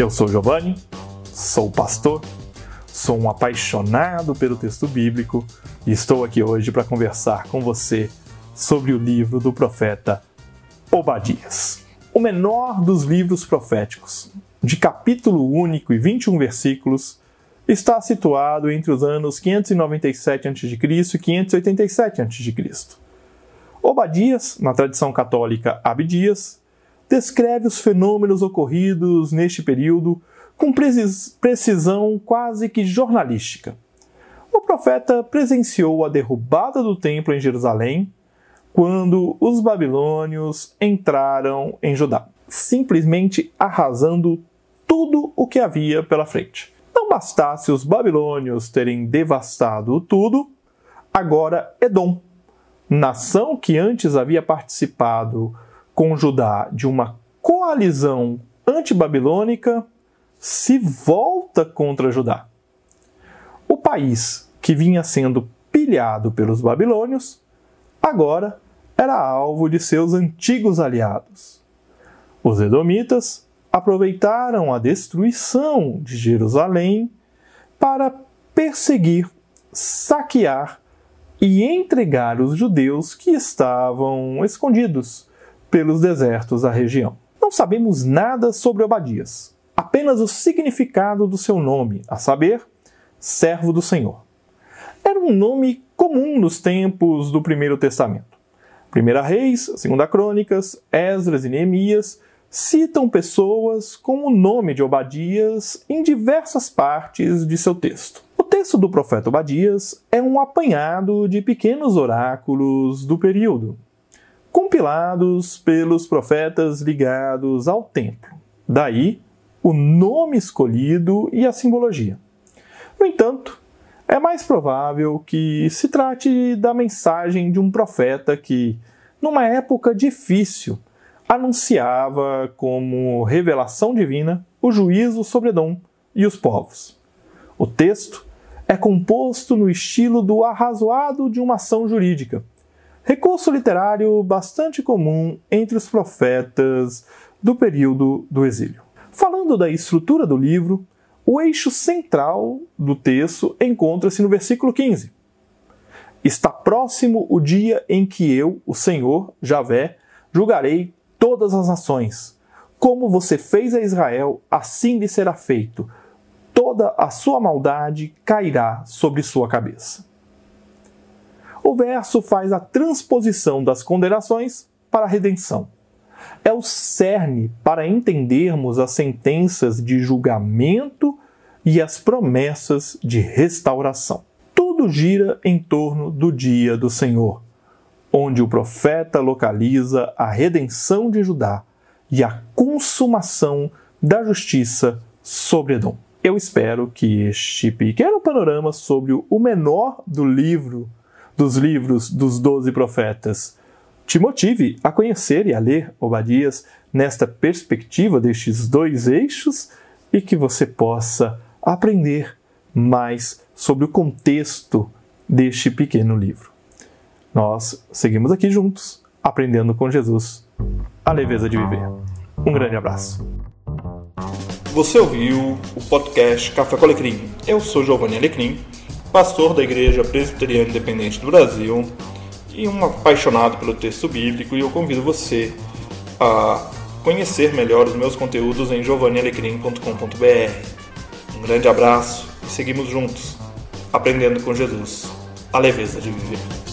Eu sou Giovanni, sou pastor, sou um apaixonado pelo texto bíblico e estou aqui hoje para conversar com você sobre o livro do profeta Obadias. O menor dos livros proféticos, de capítulo único e 21 versículos, está situado entre os anos 597 a.C. e 587 a.C. Obadias, na tradição católica Abdias, descreve os fenômenos ocorridos neste período com precisão quase que jornalística. O profeta presenciou a derrubada do templo em Jerusalém quando os babilônios entraram em Judá, simplesmente arrasando tudo o que havia pela frente. Não bastasse os babilônios terem devastado tudo, agora Edom, nação que antes havia participado com Judá de uma coalizão antibabilônica, se volta contra Judá. O país que vinha sendo pilhado pelos babilônios, agora era alvo de seus antigos aliados. Os edomitas aproveitaram a destruição de Jerusalém para perseguir, saquear e entregar os judeus que estavam escondidos pelos desertos da região. Não sabemos nada sobre Obadias, apenas o significado do seu nome, a saber, servo do Senhor. Era um nome comum nos tempos do Primeiro Testamento. Primeira Reis, Segunda Crônicas, Esdras e Neemias citam pessoas com o nome de Obadias em diversas partes de seu texto texto do profeta Obadias é um apanhado de pequenos oráculos do período, compilados pelos profetas ligados ao templo. Daí o nome escolhido e a simbologia. No entanto, é mais provável que se trate da mensagem de um profeta que, numa época difícil, anunciava como revelação divina o juízo sobre Edom e os povos. O texto é composto no estilo do arrazoado de uma ação jurídica, recurso literário bastante comum entre os profetas do período do exílio. Falando da estrutura do livro, o eixo central do texto encontra-se no versículo 15. Está próximo o dia em que eu, o Senhor, Javé, julgarei todas as nações. Como você fez a Israel, assim lhe será feito toda a sua maldade cairá sobre sua cabeça. O verso faz a transposição das condenações para a redenção. É o cerne para entendermos as sentenças de julgamento e as promessas de restauração. Tudo gira em torno do dia do Senhor, onde o profeta localiza a redenção de Judá e a consumação da justiça sobre Edom. Eu espero que este pequeno panorama sobre o menor do livro, dos livros dos doze profetas, te motive a conhecer e a ler Obadias nesta perspectiva destes dois eixos e que você possa aprender mais sobre o contexto deste pequeno livro. Nós seguimos aqui juntos, aprendendo com Jesus a leveza de viver. Um grande abraço. Você ouviu o podcast Café com Alecrim. Eu sou Giovanni Alecrim, pastor da Igreja Presbiteriana Independente do Brasil e um apaixonado pelo texto bíblico e eu convido você a conhecer melhor os meus conteúdos em giovannialecrim.com.br. Um grande abraço e seguimos juntos, aprendendo com Jesus a leveza de viver.